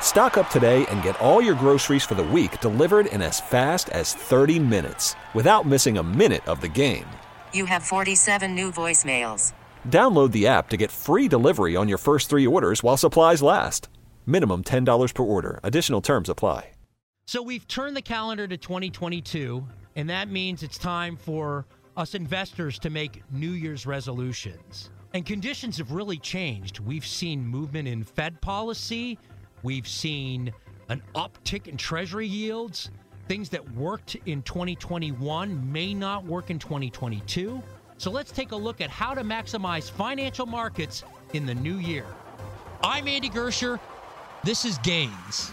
Stock up today and get all your groceries for the week delivered in as fast as 30 minutes without missing a minute of the game. You have 47 new voicemails. Download the app to get free delivery on your first three orders while supplies last. Minimum $10 per order. Additional terms apply. So we've turned the calendar to 2022, and that means it's time for us investors to make New Year's resolutions. And conditions have really changed. We've seen movement in Fed policy, we've seen an uptick in Treasury yields. Things that worked in 2021 may not work in 2022. So let's take a look at how to maximize financial markets in the new year. I'm Andy Gersher. This is Gains.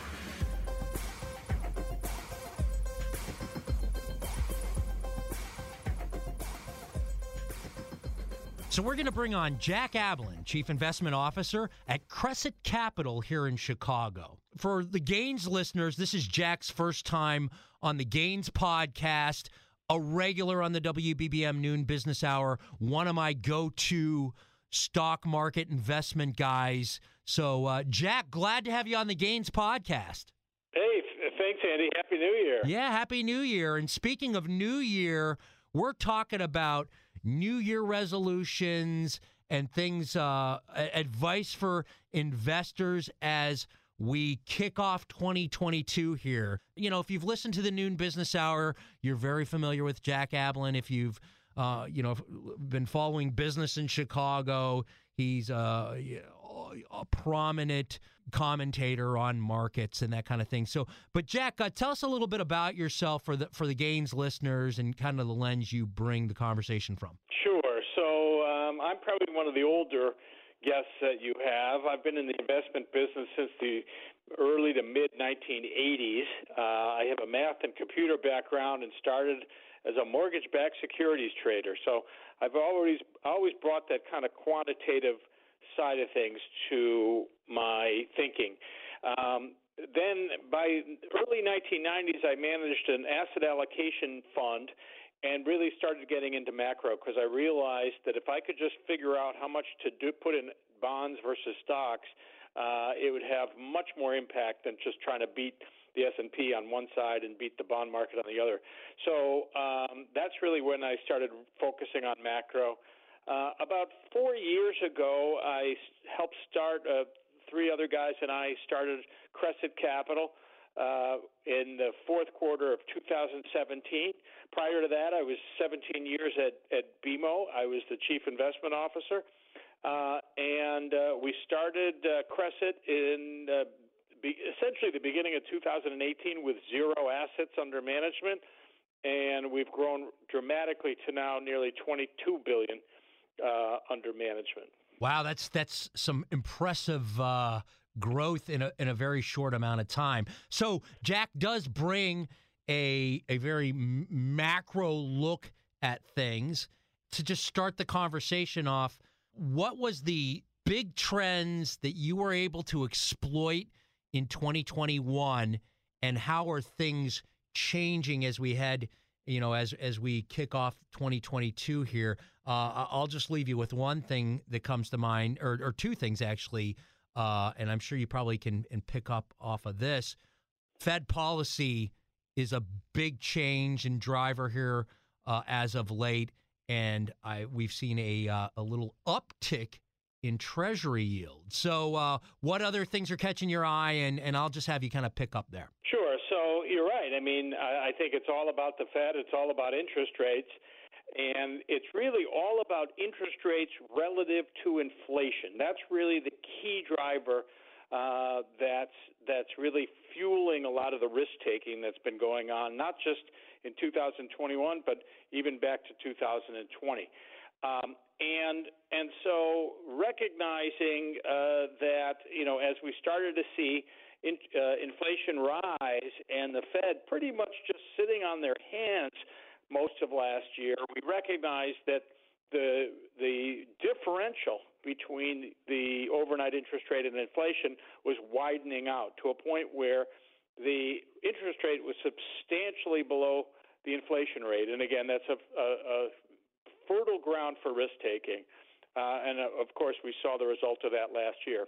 So we're going to bring on Jack Ablin, Chief Investment Officer at Cresset Capital here in Chicago. For the Gains listeners, this is Jack's first time on the Gains podcast, a regular on the WBBM Noon Business Hour, one of my go-to stock market investment guys. So, uh, Jack, glad to have you on the Gains podcast. Hey, thanks, Andy. Happy New Year. Yeah, Happy New Year. And speaking of New Year, we're talking about – New Year resolutions and things, uh, advice for investors as we kick off 2022 here. You know, if you've listened to the Noon Business Hour, you're very familiar with Jack Ablin. If you've, uh, you know, been following business in Chicago, he's uh, a prominent commentator on markets and that kind of thing. So, but Jack, uh, tell us a little bit about yourself for the for the Gains listeners and kind of the lens you bring the conversation from. Sure. So um, I'm probably one of the older guests that you have. I've been in the investment business since the early to mid 1980s. Uh, I have a math and computer background and started as a mortgage-backed securities trader. So I've always always brought that kind of quantitative side of things to my thinking. Um, then by early 1990s, I managed an asset allocation fund and really started getting into macro because I realized that if I could just figure out how much to do, put in bonds versus stocks, uh, it would have much more impact than just trying to beat the S&P on one side and beat the bond market on the other. So um, that's really when I started focusing on macro. Uh, about four years ago, I helped start. Uh, three other guys and I started Cresset Capital uh, in the fourth quarter of 2017. Prior to that, I was 17 years at at BMO. I was the chief investment officer, uh, and uh, we started uh, Cresset in uh, be, essentially the beginning of 2018 with zero assets under management, and we've grown dramatically to now nearly 22 billion uh, under management. Wow, that's that's some impressive uh, growth in a in a very short amount of time. So Jack does bring a a very macro look at things to just start the conversation off. What was the big trends that you were able to exploit in 2021, and how are things changing as we head? You know, as as we kick off 2022 here. Uh, I'll just leave you with one thing that comes to mind, or, or two things actually, uh, and I'm sure you probably can and pick up off of this. Fed policy is a big change and driver here uh, as of late, and I we've seen a uh, a little uptick in Treasury yield. So, uh, what other things are catching your eye? And and I'll just have you kind of pick up there. Sure. I mean, I, I think it's all about the Fed. It's all about interest rates. And it's really all about interest rates relative to inflation. That's really the key driver uh, that's that's really fueling a lot of the risk taking that's been going on, not just in 2021, but even back to 2020. Um, and and so recognizing uh, that you know as we started to see in, uh, inflation rise and the Fed pretty much just sitting on their hands most of last year, we recognized that the the differential between the overnight interest rate and inflation was widening out to a point where the interest rate was substantially below the inflation rate. And again, that's a, a, a fertile ground for risk taking. Uh, and uh, of course, we saw the result of that last year.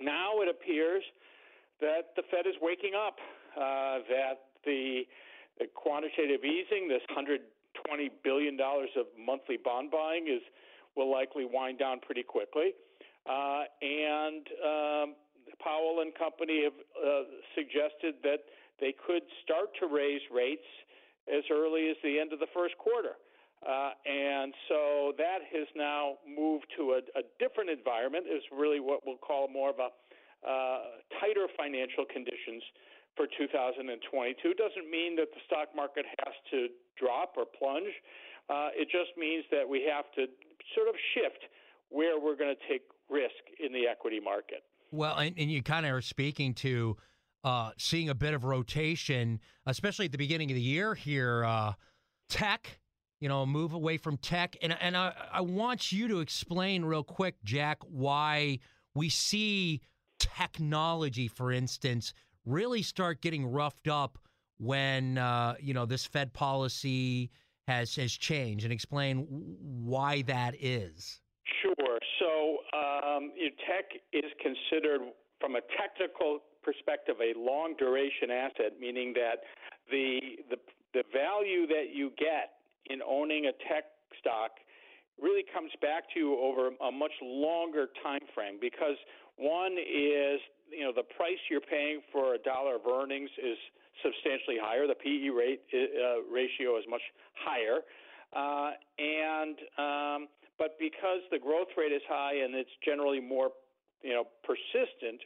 Now it appears that the Fed is waking up, uh, that the, the quantitative easing, this 120 billion dollars of monthly bond buying, is will likely wind down pretty quickly. Uh, and um, Powell and company have uh, suggested that they could start to raise rates as early as the end of the first quarter. Uh, and so that has now moved to a, a different environment. Is really what we'll call more of a uh, tighter financial conditions for 2022. Doesn't mean that the stock market has to drop or plunge. Uh, it just means that we have to sort of shift where we're going to take risk in the equity market. Well, and, and you kind of are speaking to uh, seeing a bit of rotation, especially at the beginning of the year here. Uh, tech you know, move away from tech. And and I, I want you to explain real quick, Jack, why we see technology, for instance, really start getting roughed up when uh, you know this Fed policy has has changed, and explain why that is. Sure. So um, tech is considered, from a technical perspective, a long duration asset, meaning that the the the value that you get in owning a tech stock really comes back to you over a much longer time frame because one is you know the price you're paying for a dollar of earnings is substantially higher. The PE rate uh, ratio is much higher. Uh, and um, but because the growth rate is high and it's generally more you know persistent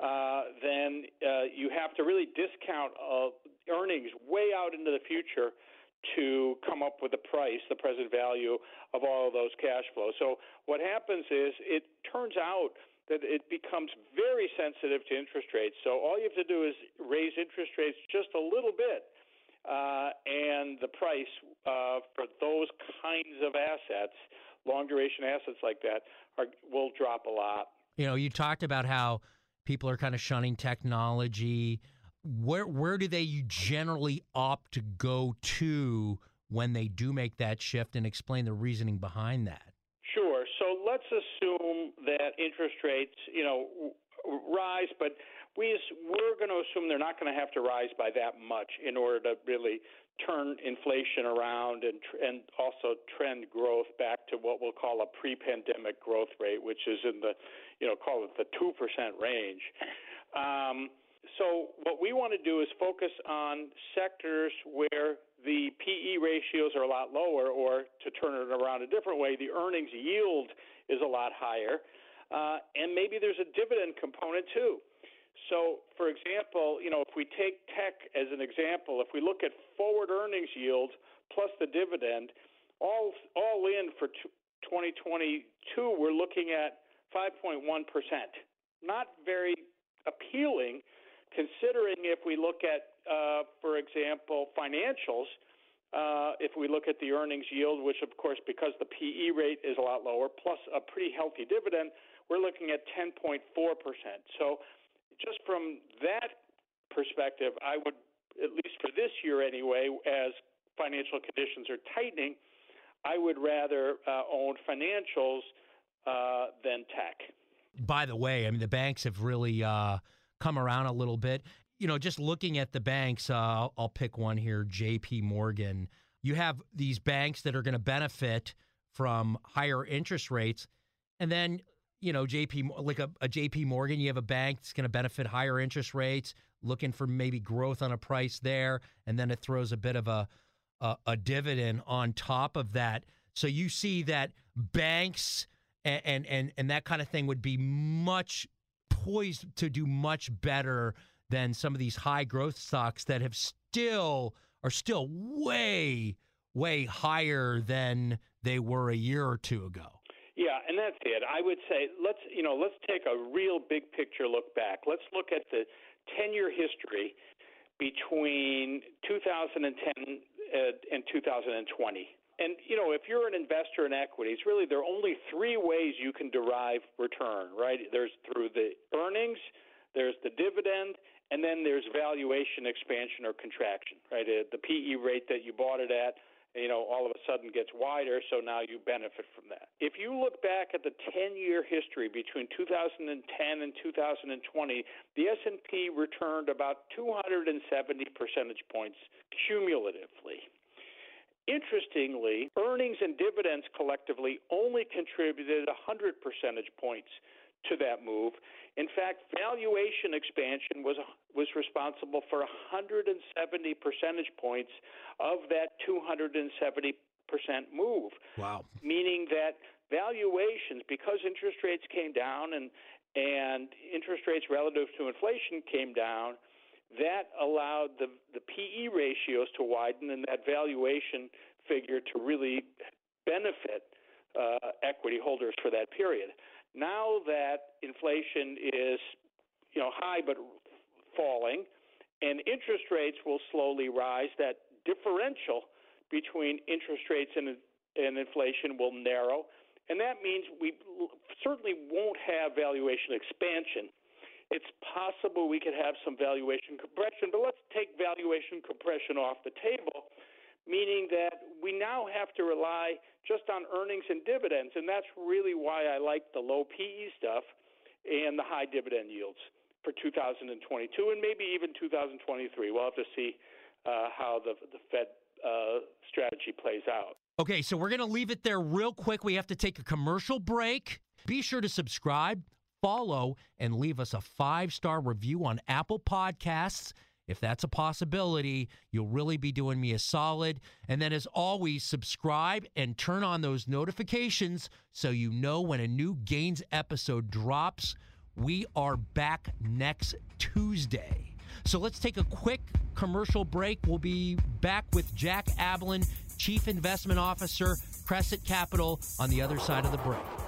uh, then uh, you have to really discount uh, earnings way out into the future to come up with the price, the present value of all of those cash flows. So what happens is it turns out that it becomes very sensitive to interest rates. So all you have to do is raise interest rates just a little bit, uh, and the price uh, for those kinds of assets, long duration assets like that, are, will drop a lot. You know, you talked about how people are kind of shunning technology where where do they generally opt to go to when they do make that shift and explain the reasoning behind that? Sure. So let's assume that interest rates, you know, rise, but we we're going to assume they're not going to have to rise by that much in order to really turn inflation around and and also trend growth back to what we'll call a pre-pandemic growth rate, which is in the, you know, call it the two percent range. Um, so what we want to do is focus on sectors where the PE ratios are a lot lower, or to turn it around a different way, the earnings yield is a lot higher, uh, and maybe there's a dividend component too. So, for example, you know, if we take tech as an example, if we look at forward earnings yield plus the dividend, all all in for 2022, we're looking at 5.1 percent. Not very appealing considering if we look at, uh, for example, financials, uh, if we look at the earnings yield, which of course, because the PE rate is a lot lower, plus a pretty healthy dividend, we're looking at 10.4%. So, just from that perspective, I would, at least for this year anyway, as financial conditions are tightening, I would rather uh, own financials uh, than tech. By the way, I mean, the banks have really uh, come around a little bit. You know, just looking at the banks, uh, I'll, pick one here, J.P. Morgan. You have these banks that are going to benefit from higher interest rates, and then you know, JP like a, a JP Morgan, you have a bank that's going to benefit higher interest rates, looking for maybe growth on a price there, and then it throws a bit of a a, a dividend on top of that. So you see that banks and, and and and that kind of thing would be much poised to do much better than some of these high growth stocks that have still are still way way higher than they were a year or two ago. Yeah, and that's it. I would say let's you know let's take a real big picture look back. Let's look at the 10 year history between 2010 uh, and 2020. And you know, if you're an investor in equities, really there are only three ways you can derive return, right? There's through the earnings, there's the dividend, and then there's valuation expansion or contraction, right? Uh, the PE rate that you bought it at, you know, all of a sudden gets wider, so now you benefit from that. If you look back at the 10-year history between 2010 and 2020, the S&P returned about 270 percentage points cumulatively. Interestingly, earnings and dividends collectively only contributed 100 percentage points to that move. In fact, valuation expansion was was responsible for 170 percentage points of that 270 percent move. Wow. Meaning that valuations, because interest rates came down and and interest rates relative to inflation came down, that allowed the the PE ratios to widen and that valuation figure to really benefit uh, equity holders for that period. Now that inflation is you know high but falling, and interest rates will slowly rise, that differential between interest rates and, and inflation will narrow, and that means we certainly won't have valuation expansion it's possible we could have some valuation compression, but let's take valuation compression off the table, meaning that we now have to rely just on earnings and dividends, and that's really why I like the low PE stuff and the high dividend yields for 2022 and maybe even 2023. We'll have to see uh, how the the Fed uh, strategy plays out. Okay, so we're going to leave it there real quick. We have to take a commercial break. Be sure to subscribe follow, and leave us a five star review on Apple Podcasts. If that's a possibility, you'll really be doing me a solid. And then, as always, subscribe and turn on those notifications so you know when a new Gains episode drops. We are back next Tuesday. So let's take a quick commercial break. We'll be back with Jack Ablin, Chief Investment Officer, Cresset Capital, on the other side of the break.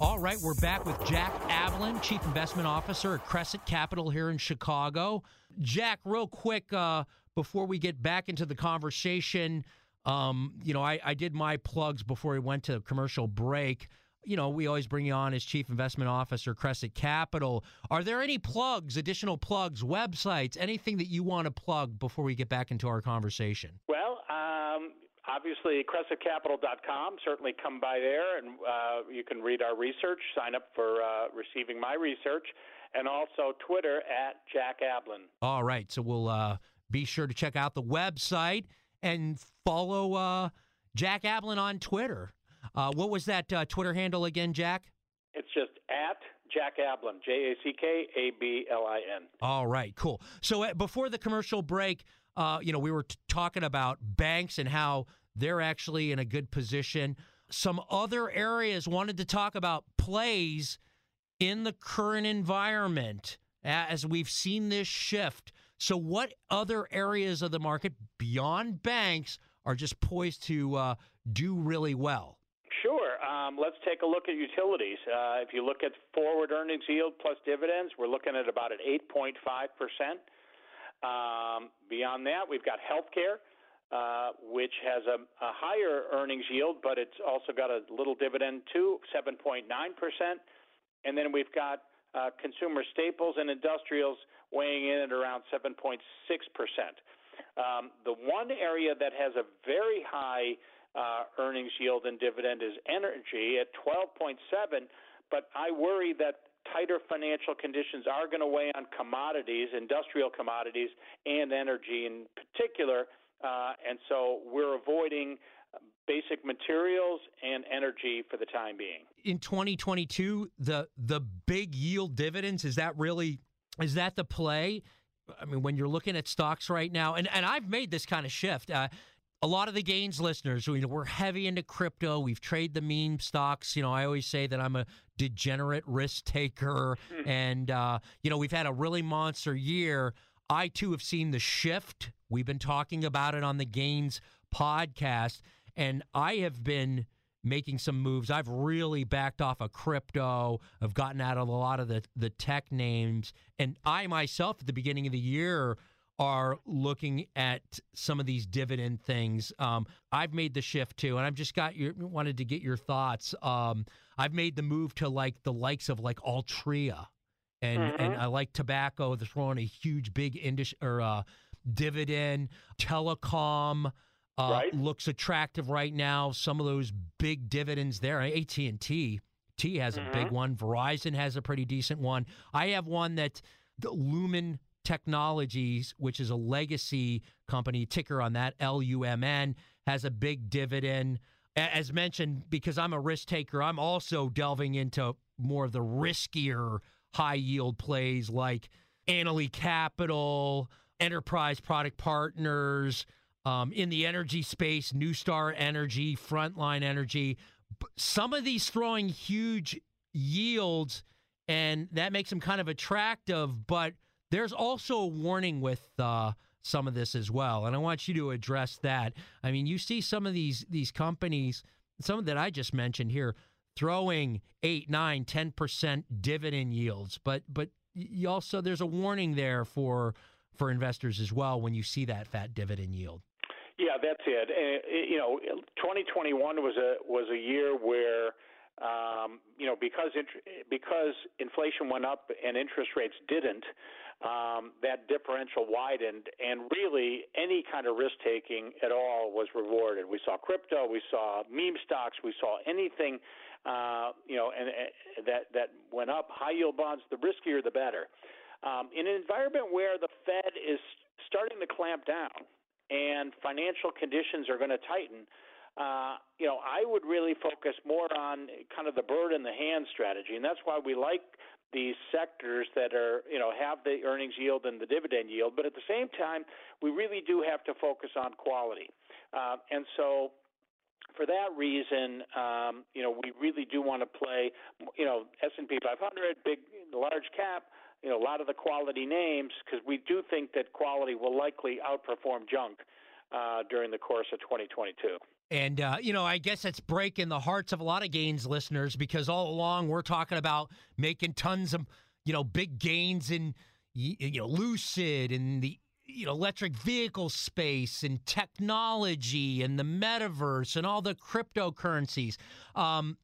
All right, we're back with Jack Ablin, Chief Investment Officer at Cresset Capital here in Chicago. Jack, real quick, uh, before we get back into the conversation, um, you know, I, I did my plugs before we went to commercial break. You know, we always bring you on as Chief Investment Officer, Cresset Capital. Are there any plugs, additional plugs, websites, anything that you want to plug before we get back into our conversation? Well, um, obviously cressetcapital.com certainly come by there and uh, you can read our research sign up for uh, receiving my research and also twitter at jack ablin all right so we'll uh, be sure to check out the website and follow uh, jack ablin on twitter Uh, what was that uh, Twitter handle again, Jack? It's just at Jack Ablin, J A C K A B L I N. All right, cool. So before the commercial break, uh, you know, we were t- talking about banks and how they're actually in a good position. Some other areas wanted to talk about plays in the current environment as we've seen this shift. So, what other areas of the market beyond banks are just poised to uh, do really well? Sure. Um, let's take a look at utilities. Uh, if you look at forward earnings yield plus dividends, we're looking at about an 8.5%. Um, beyond that, we've got healthcare, uh, which has a, a higher earnings yield, but it's also got a little dividend too, 7.9%. And then we've got uh, consumer staples and industrials weighing in at around 7.6%. Um, the one area that has a very high uh, earnings yield and dividend is energy at 12.7, but I worry that tighter financial conditions are going to weigh on commodities, industrial commodities, and energy in particular. Uh, and so we're avoiding basic materials and energy for the time being. In 2022, the the big yield dividends is that really is that the play? I mean, when you're looking at stocks right now, and, and I've made this kind of shift. Uh, a lot of the gains listeners, you know, we're heavy into crypto. We've traded the meme stocks. You know, I always say that I'm a degenerate risk taker, hmm. and uh, you know, we've had a really monster year. I too have seen the shift. We've been talking about it on the Gains podcast, and I have been making some moves. I've really backed off of crypto. I've gotten out of a lot of the the tech names, and I myself at the beginning of the year are looking at some of these dividend things. Um, I've made the shift too, and I've just got your wanted to get your thoughts. Um, I've made the move to like the likes of like Altria, and mm-hmm. and I like tobacco. They're throwing a huge big industry or uh, dividend. Telecom uh, right. looks attractive right now. Some of those big dividends there. AT and T. T has mm-hmm. a big mm-hmm. one. Verizon has a pretty decent one. I have one that the Lumen Technologies, which is a legacy company, ticker on that, L U M N, has a big dividend. As mentioned, because I'm a risk taker, I'm also delving into more of the riskier high yield plays like Annaly Capital, Enterprise Product Partners, um, in the energy space, NuStar Energy, Frontline Energy. Some of these throwing huge yields, and that makes them kind of attractive, but – there's also a warning with uh, some of this as well, and I want you to address that. I mean, you see some of these these companies, some that I just mentioned here, throwing eight, nine, ten percent dividend yields, but but you also there's a warning there for for investors as well when you see that fat dividend yield. Yeah, that's it. Uh, you know, 2021 was a was a year where um, you know because int- because inflation went up and interest rates didn't um, that differential widened, and really any kind of risk taking at all was rewarded. We saw crypto, we saw meme stocks, we saw anything, uh, you know, and, and that that went up. High yield bonds, the riskier the better. Um, in an environment where the Fed is starting to clamp down and financial conditions are going to tighten. Uh, you know, I would really focus more on kind of the bird in the hand strategy, and that's why we like these sectors that are you know have the earnings yield and the dividend yield, but at the same time, we really do have to focus on quality, uh, and so. For that reason, um, you know, we really do want to play, you know, S&P 500, big, large cap, you know, a lot of the quality names because we do think that quality will likely outperform junk uh, during the course of 2022. And, uh, you know, I guess it's breaking the hearts of a lot of gains listeners because all along we're talking about making tons of, you know, big gains in, you know, Lucid and the, you know, electric vehicle space and technology and the metaverse and all the cryptocurrencies. Um,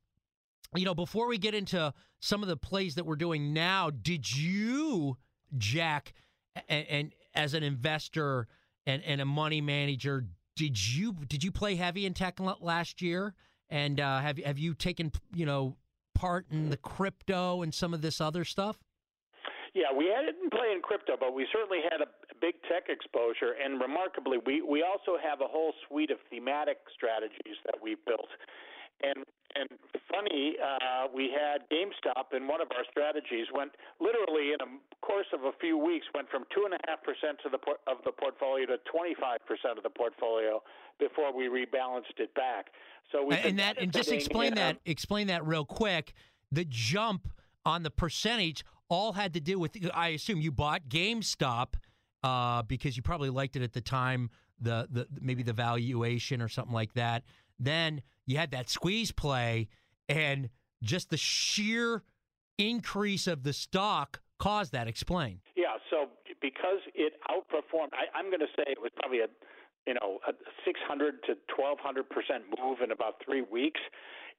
you know, before we get into some of the plays that we're doing now, did you, Jack, and, and as an investor and, and a money manager, did you did you play heavy in tech last year? And uh, have have you taken you know part in the crypto and some of this other stuff? Yeah, we didn't play in crypto, but we certainly had a big tech exposure. And remarkably, we we also have a whole suite of thematic strategies that we've built. and and funny, uh, we had GameStop in one of our strategies went literally in a course of a few weeks went from two and a half percent of the por- of the portfolio to twenty five percent of the portfolio before we rebalanced it back. So we and that and just explain know, that explain that real quick. The jump on the percentage all had to do with I assume you bought GameStop uh, because you probably liked it at the time. The the maybe the valuation or something like that. Then you had that squeeze play, and just the sheer increase of the stock caused that. Explain. Yeah, so because it outperformed, I, I'm going to say it was probably a you know a 600 to 1200 percent move in about three weeks.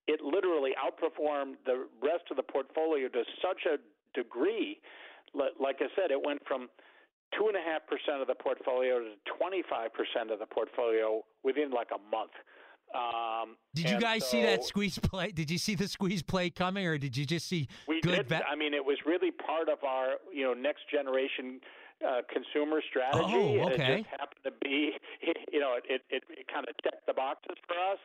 It literally outperformed the rest of the portfolio to such a degree. Like I said, it went from two and a half percent of the portfolio to 25 percent of the portfolio within like a month. Um, did you guys so see that squeeze play? Did you see the squeeze play coming, or did you just see we good? did. I mean, it was really part of our you know next generation uh, consumer strategy. Oh, okay. It just happened to be, you know, it it, it kind of checked the boxes for us,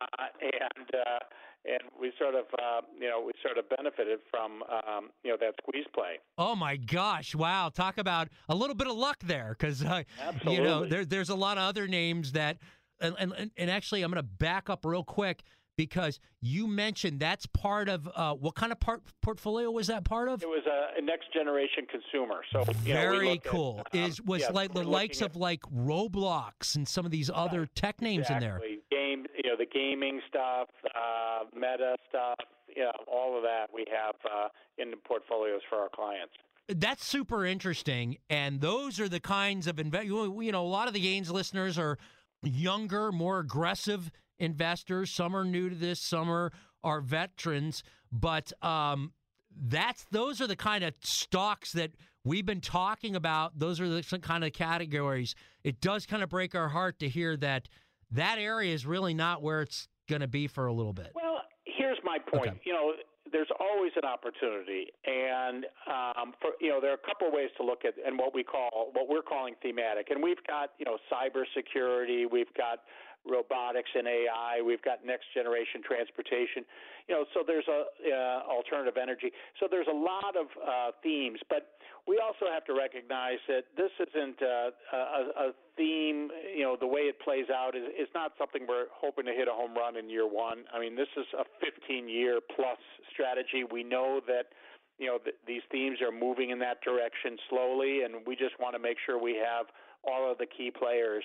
uh, and uh, and we sort of uh, you know we sort of benefited from um, you know that squeeze play. Oh my gosh! Wow, talk about a little bit of luck there, because uh, you know there, there's a lot of other names that, and and, and actually I'm going to back up real quick because you mentioned that's part of uh, what kind of part portfolio was that part of? It was a, a next generation consumer. So you know, Very at, cool. um, Is was yeah, like the likes of like Roblox and some of these other tech names in there. Exactly. Game, you know, the gaming stuff, uh, meta stuff, yeah, all of that we have uh, in the portfolios for our clients. That's super interesting, and those are the kinds of invest. You know, a lot of the Gains listeners are younger, more aggressive investors. Some are new to this, some are, are veterans, but um, that's those are the kind of stocks that we've been talking about. Those are the kind of categories. It does kind of break our heart to hear that that area is really not where it's going to be for a little bit. Well, here's my point. Okay. You know, there's always an opportunity, and um, for you know, there are a couple of ways to look at and what we call what we're calling thematic. And we've got you know cybersecurity, we've got robotics and AI, we've got next generation transportation. You know, so there's a uh, alternative energy. So there's a lot of uh, themes, but we also have to recognize that this isn't uh, a, a theme. You know, the way it plays out is, is not something we're hoping to hit a home run in year one. I mean, this is a 15 year plus strategy. We know that you know th- these themes are moving in that direction slowly, and we just want to make sure we have all of the key players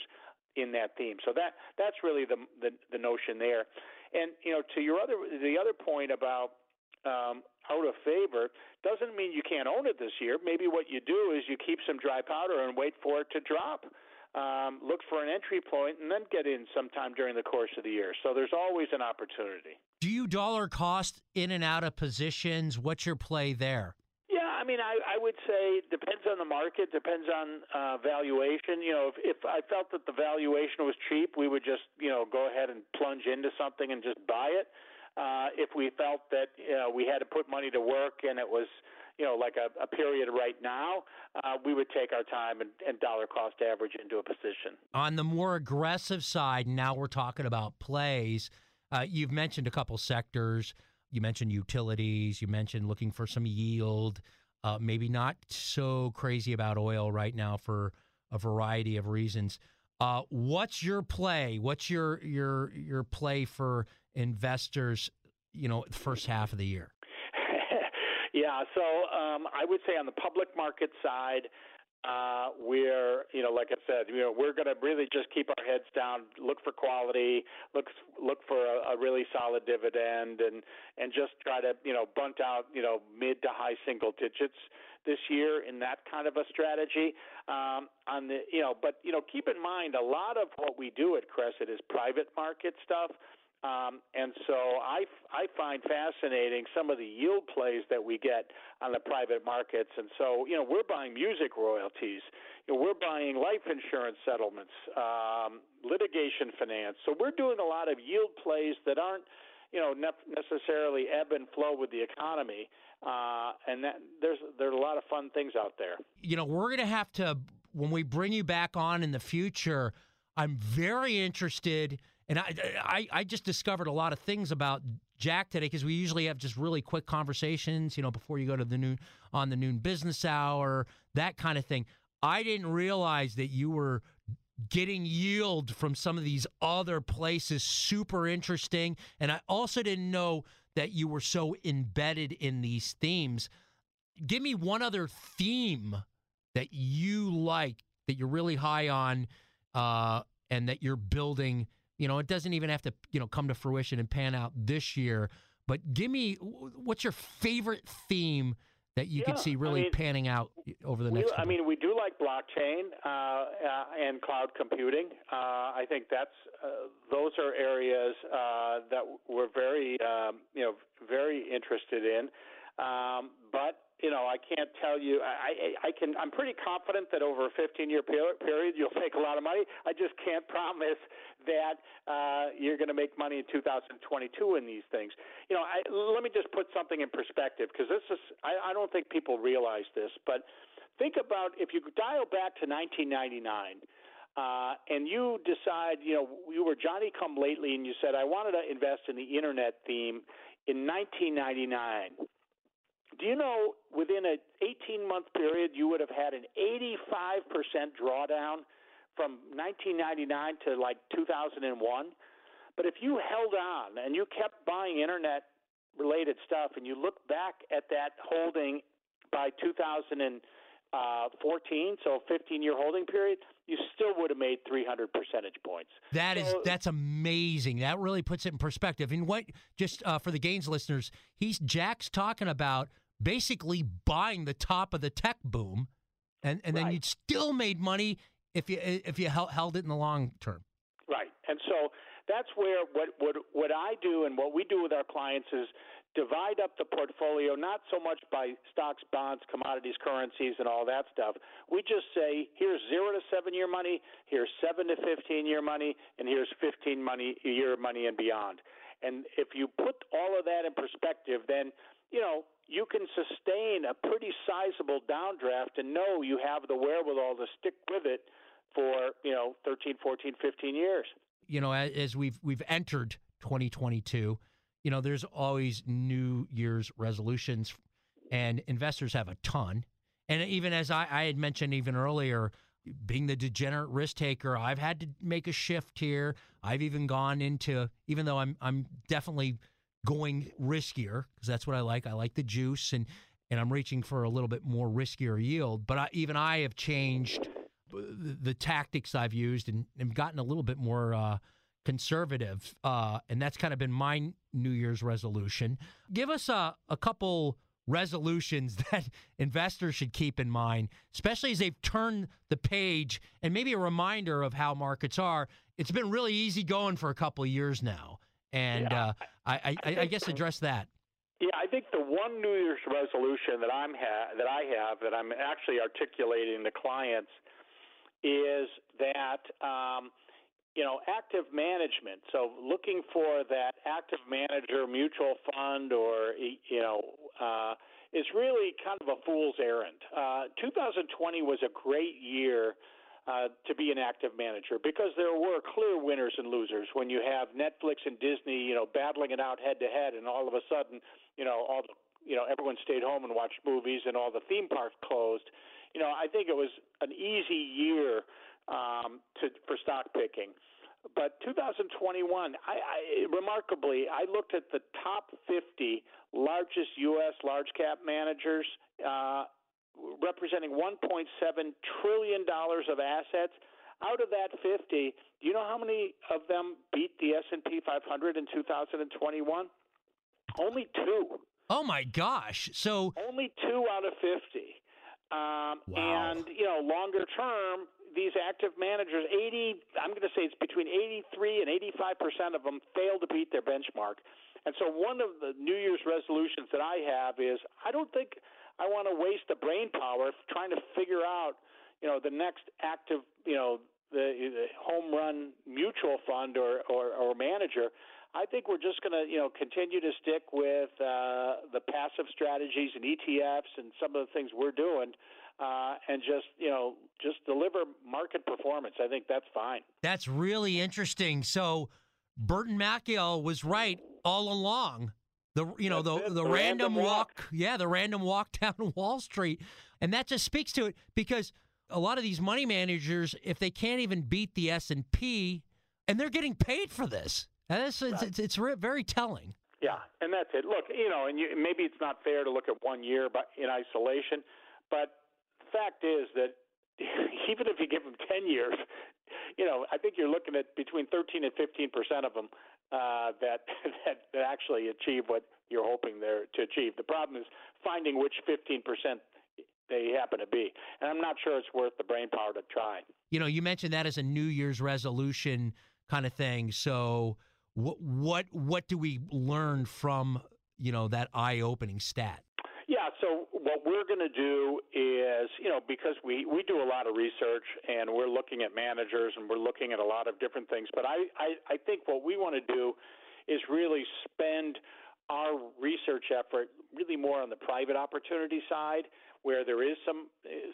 in that theme. So that that's really the the, the notion there. And you know, to your other the other point about um, out of favor doesn't mean you can't own it this year. Maybe what you do is you keep some dry powder and wait for it to drop. Um, look for an entry point and then get in sometime during the course of the year. So there's always an opportunity. Do you dollar cost in and out of positions? What's your play there? Yeah, I mean, I, I would say depends on the market, depends on uh, valuation. You know, if, if I felt that the valuation was cheap, we would just you know go ahead and plunge into something and just buy it. Uh, if we felt that you know, we had to put money to work and it was you know like a, a period right now, uh, we would take our time and, and dollar cost average into a position. On the more aggressive side, now we're talking about plays. Uh, you've mentioned a couple sectors. You mentioned utilities. You mentioned looking for some yield. Uh, maybe not so crazy about oil right now for a variety of reasons. Uh, what's your play? What's your your your play for investors? You know, the first half of the year. yeah, so um, I would say on the public market side, uh, we're, you know, like I said, you know, we're going to really just keep our heads down, look for quality, look look for a, a really solid dividend, and and just try to, you know, bunt out, you know, mid to high single digits this year in that kind of a strategy. Um, on the, you know, but you know, keep in mind a lot of what we do at Cresset is private market stuff. Um, and so I, I find fascinating some of the yield plays that we get on the private markets. And so, you know, we're buying music royalties, you know, we're buying life insurance settlements, um, litigation finance. So we're doing a lot of yield plays that aren't, you know, ne- necessarily ebb and flow with the economy. Uh, and that, there's there's a lot of fun things out there. You know, we're going to have to when we bring you back on in the future. I'm very interested And I, I, I just discovered a lot of things about Jack today because we usually have just really quick conversations, you know, before you go to the noon on the noon business hour, that kind of thing. I didn't realize that you were getting yield from some of these other places super interesting and I also didn't know that you were so embedded in these themes. Give me one other theme that you like that you're really high on uh, and that you're building you know, it doesn't even have to, you know, come to fruition and pan out this year. But give me what's your favorite theme that you yeah, could see really I mean, panning out over the we, next? I mean, we do like blockchain uh, uh, and cloud computing. Uh, I think that's uh, those are areas uh, that we're very, um, you know, very interested in. Um, but you know, I can't tell you. I, I, I can. I'm pretty confident that over a 15 year period, you'll make a lot of money. I just can't promise that uh, you're going to make money in 2022 in these things. You know, I, let me just put something in perspective because this is. I, I don't think people realize this, but think about if you dial back to 1999. Uh, and you decide, you know, you were Johnny come lately, and you said, I wanted to invest in the internet theme in 1999 do you know within an 18 month period you would have had an 85% drawdown from 1999 to like 2001? But if you held on and you kept buying internet related stuff and you look back at that holding by 2014, so 15 year holding period, you still would have made 300 percentage points. That so, is that's amazing. That really puts it in perspective. And what just uh, for the gains listeners, he's Jack's talking about basically buying the top of the tech boom, and and then you'd still made money if you if you held, held it in the long term. Right, and so that's where what what what I do and what we do with our clients is divide up the portfolio not so much by stocks, bonds, commodities, currencies, and all that stuff. We just say here's zero to seven year money, here's seven to fifteen year money, and here's fifteen money year money and beyond. And if you put all of that in perspective, then you know you can sustain a pretty sizable downdraft and know you have the wherewithal to stick with it for, you know, 13, 14, 15 years. You know, as we've we've entered 2022, you know, there's always New Year's resolutions and investors have a ton. And even as I, I had mentioned even earlier, being the degenerate risk taker, I've had to make a shift here. I've even gone into, even though I'm I'm definitely going riskier because that's what I like. I like the juice and and I'm reaching for a little bit more riskier yield. But I, even I have changed the, the, tactics I've used and, and gotten a little bit more uh, conservative. Uh, and that's kind of been my New Year's resolution. Give us a, a couple resolutions that investors should keep in mind, especially as they've turned the page and maybe a reminder of how markets are. It's been really easy going for a couple years now. And yeah, uh, I, I, I, guess address that. Yeah, I think the one New Year's resolution that I'm ha- that I have that I'm actually articulating to clients is that um, you know active management. So looking for that active manager mutual fund or you know uh, is really kind of a fool's errand. Uh, 2020 was a great year uh, to be an active manager because there were clear winners and losers when you have Netflix and Disney, you know, battling it out head to head, and all of a sudden, you know, all the, you know, everyone stayed home and watched movies, and all the theme parks closed. You know, I think it was an easy year um, to for stock picking. But 2021, I, I remarkably, I looked at the top 50 largest U.S. large cap managers uh, representing 1.7 trillion dollars of assets. Out of that 50, do you know how many of them beat the S&P 500 in 2021? Only two. Oh my gosh! So only two out of 50. Um, wow. And you know, longer term, these active managers, 80, I'm going to say it's between 83 and 85 percent of them fail to beat their benchmark. And so, one of the New Year's resolutions that I have is I don't think I want to waste the brain power trying to figure out, you know, the next active, you know, the, the home run mutual fund or, or, or manager. I think we're just going to, you know, continue to stick with uh, the passive strategies and ETFs and some of the things we're doing, uh, and just, you know, just deliver market performance. I think that's fine. That's really interesting. So, Burton Malkiel was right all along. The you know the the, the random random walk, walk. yeah, the random walk down Wall Street, and that just speaks to it because a lot of these money managers, if they can't even beat the S and P, and they're getting paid for this, and it's it's, it's, it's very telling. Yeah, and that's it. Look, you know, and you, maybe it's not fair to look at one year but in isolation, but the fact is that even if you give them 10 years, you know, I think you're looking at between 13 and 15 percent of them uh, that, that that actually achieve what you're hoping they're to achieve. The problem is finding which 15 percent they happen to be, and I'm not sure it's worth the brain power to try. You know, you mentioned that as a New Year's resolution kind of thing. So, what what what do we learn from you know that eye-opening stat? So what we're going to do is, you know, because we, we do a lot of research and we're looking at managers and we're looking at a lot of different things, but I, I, I think what we want to do is really spend our research effort really more on the private opportunity side where there is some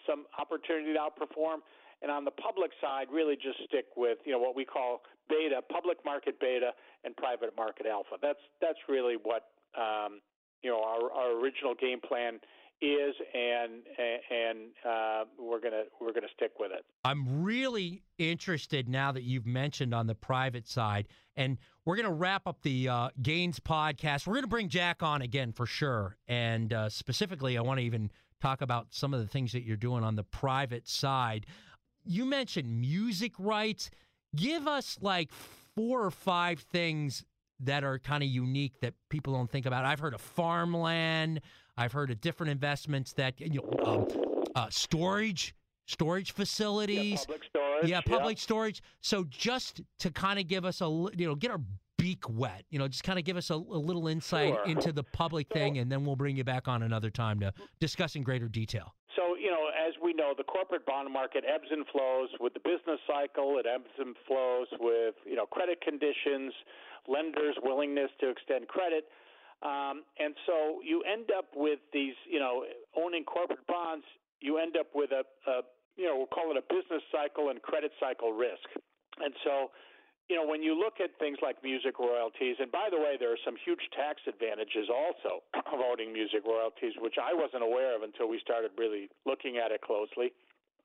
some opportunity to outperform. And on the public side really just stick with you know what we call beta public market beta and private market alpha. That's that's really what um, you know our, our original game plan is and and uh, we're gonna we're gonna stick with it I'm really interested now that you've mentioned on the private side, and we're to wrap up the uh, Gains podcast. We're to bring Jack on again for sure, and uh, specifically, I want to even talk about some of the things that you're doing on the private side. You mentioned music rights. Give us like four or five things that are kind of unique that people don't think about. I've heard of farmland. I've heard of different investments that you know, um, uh, storage, storage facilities. public storage Yeah, public storage. So just to kind of give us a, you know, get our beak wet, you know, just kind of give us a, a little insight Sure. into the public thing, and then we'll bring you back on another time to discuss in greater detail. As we know, the corporate bond market ebbs and flows with the business cycle. It ebbs and flows with, you know, credit conditions, lenders' willingness to extend credit. Um, and so you end up with these, you know, owning corporate bonds, you end up with a, a, you know, we'll call it a business cycle and credit cycle risk. And so, you know, when you look at things like music royalties, and by the way, there are some huge tax advantages also of owning music royalties, which I wasn't aware of until we started really looking at it closely.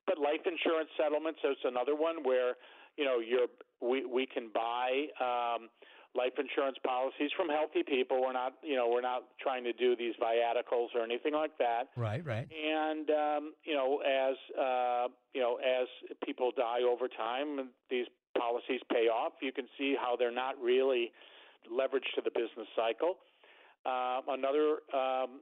But life insurance settlements is another one where, you know, you're we we can buy um, life insurance policies from healthy people. We're not, you know, we're not trying to do these viaticals or anything like that. Right, right. And um, you know, as uh, you know, as people die over time, these policies pay off. You can see how they're not really leveraged to the business cycle. Uh, another um,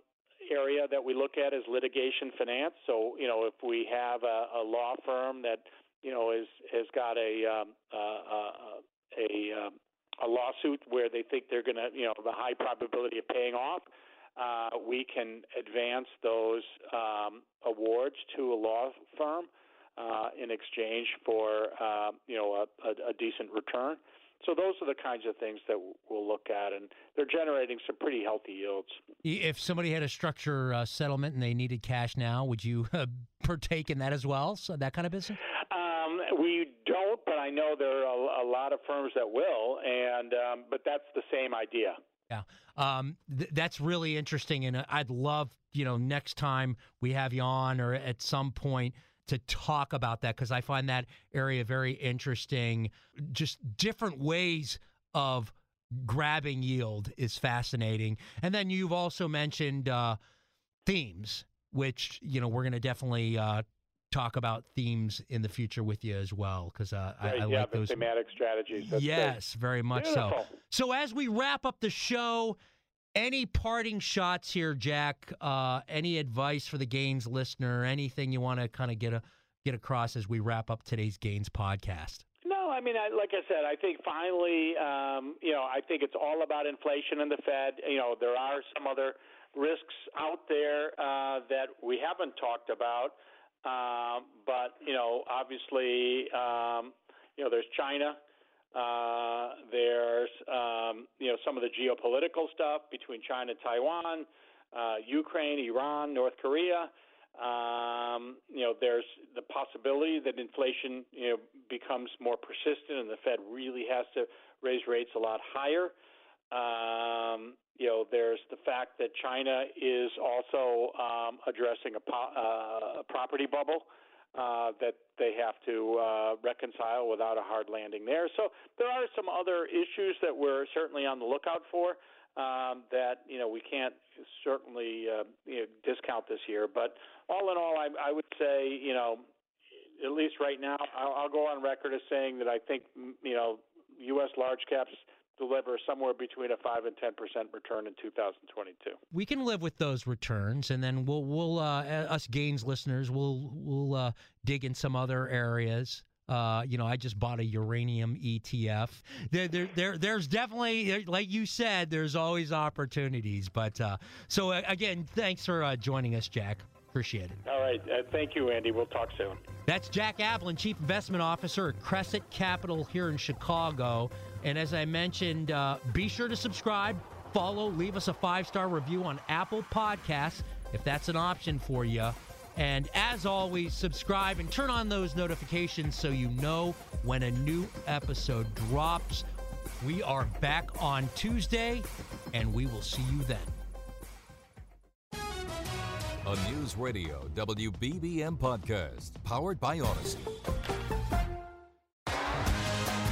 area that we look at is litigation finance. So, you know, if we have a, a law firm that you know is has got a um, uh, uh, a um, a lawsuit where they think they're going to, you know, the high probability of paying off, uh, we can advance those um, awards to a law firm uh, in exchange for, uh, you know, a, a, a decent return. So those are the kinds of things that we'll look at, and they're generating some pretty healthy yields. If somebody had a structure uh, settlement and they needed cash now, would you uh, partake in that as well? So that kind of business? Um, we don't, but I know there are a, a lot of firms that will, and um, but that's the same idea. Yeah, um, th- that's really interesting, and I'd love you know next time we have you on or at some point to talk about that because I find that area very interesting. Just different ways of grabbing yield is fascinating, and then you've also mentioned uh, themes, which you know we're going to definitely. Uh, Talk about themes in the future with you as well because uh, I, Right, I yeah, like those. thematic strategies. That's yes, very much so. So as we wrap up the show, any parting shots here, Jack? Uh, any advice for the Gains listener? Anything you want to kind of get a get across as we wrap up today's Gains podcast? No, I mean, I, like I said, I think finally, um, you know, I think it's all about inflation and the Fed. You know, there are some other risks out there uh, that we haven't talked about, um, but you know, obviously, um, you know, there's China. Uh, there's um, you know some of the geopolitical stuff between China, Taiwan, uh, Ukraine, Iran, North Korea. Um, you know, there's the possibility that inflation, you know, becomes more persistent, and the Fed really has to raise rates a lot higher. Um, you know, there's the fact that China is also um, addressing a, po- uh, a property bubble uh, that they have to uh, reconcile without a hard landing there. So there are some other issues that we're certainly on the lookout for um, that you know we can't certainly uh, you know, discount this year. But all in all, I, I would say you know at least right now, I'll, I'll go on record as saying that I think you know U.S. large caps deliver somewhere between a five and ten percent return in 2022. We can live with those returns, and then we'll we'll uh, us gains listeners will will uh, dig in some other areas. Uh, you know, I just bought a uranium ETF. There, there, there, there's definitely, like you said, there's always opportunities. But uh, so uh, again, thanks for uh, joining us, Jack. Appreciate it. All right. Uh, thank you, Andy. We'll talk soon. That's Jack Ablin, Chief Investment Officer at Cresset Capital here in Chicago. And as I mentioned, uh, be sure to subscribe, follow, leave us a five star review on Apple Podcasts if that's an option for you. And as always, subscribe and turn on those notifications so you know when a new episode drops. We are back on Tuesday, and we will see you then. A News Radio WBBM podcast powered by Audacy.